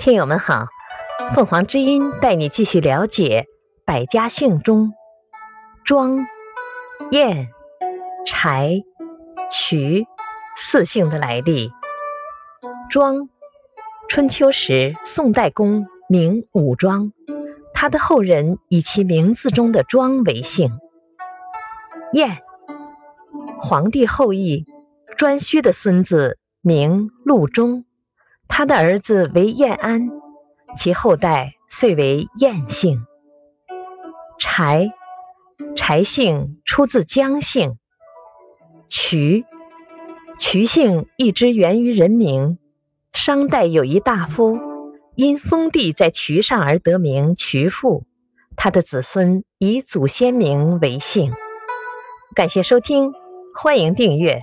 听友们好，凤凰之音带你继续了解百家姓中庄、燕、柴、瞿四姓的来历。庄，春秋时宋代公名武庄，他的后人以其名字中的庄为姓。燕，皇帝后裔颛顼的孙子，名陆中。他的儿子为晏安，其后代遂为晏姓。柴，柴姓出自姜姓。瞿，瞿姓一直源于人名。商代有一大夫，因封地在瞿上而得名瞿父，他的子孙以祖先名为姓。感谢收听，欢迎订阅。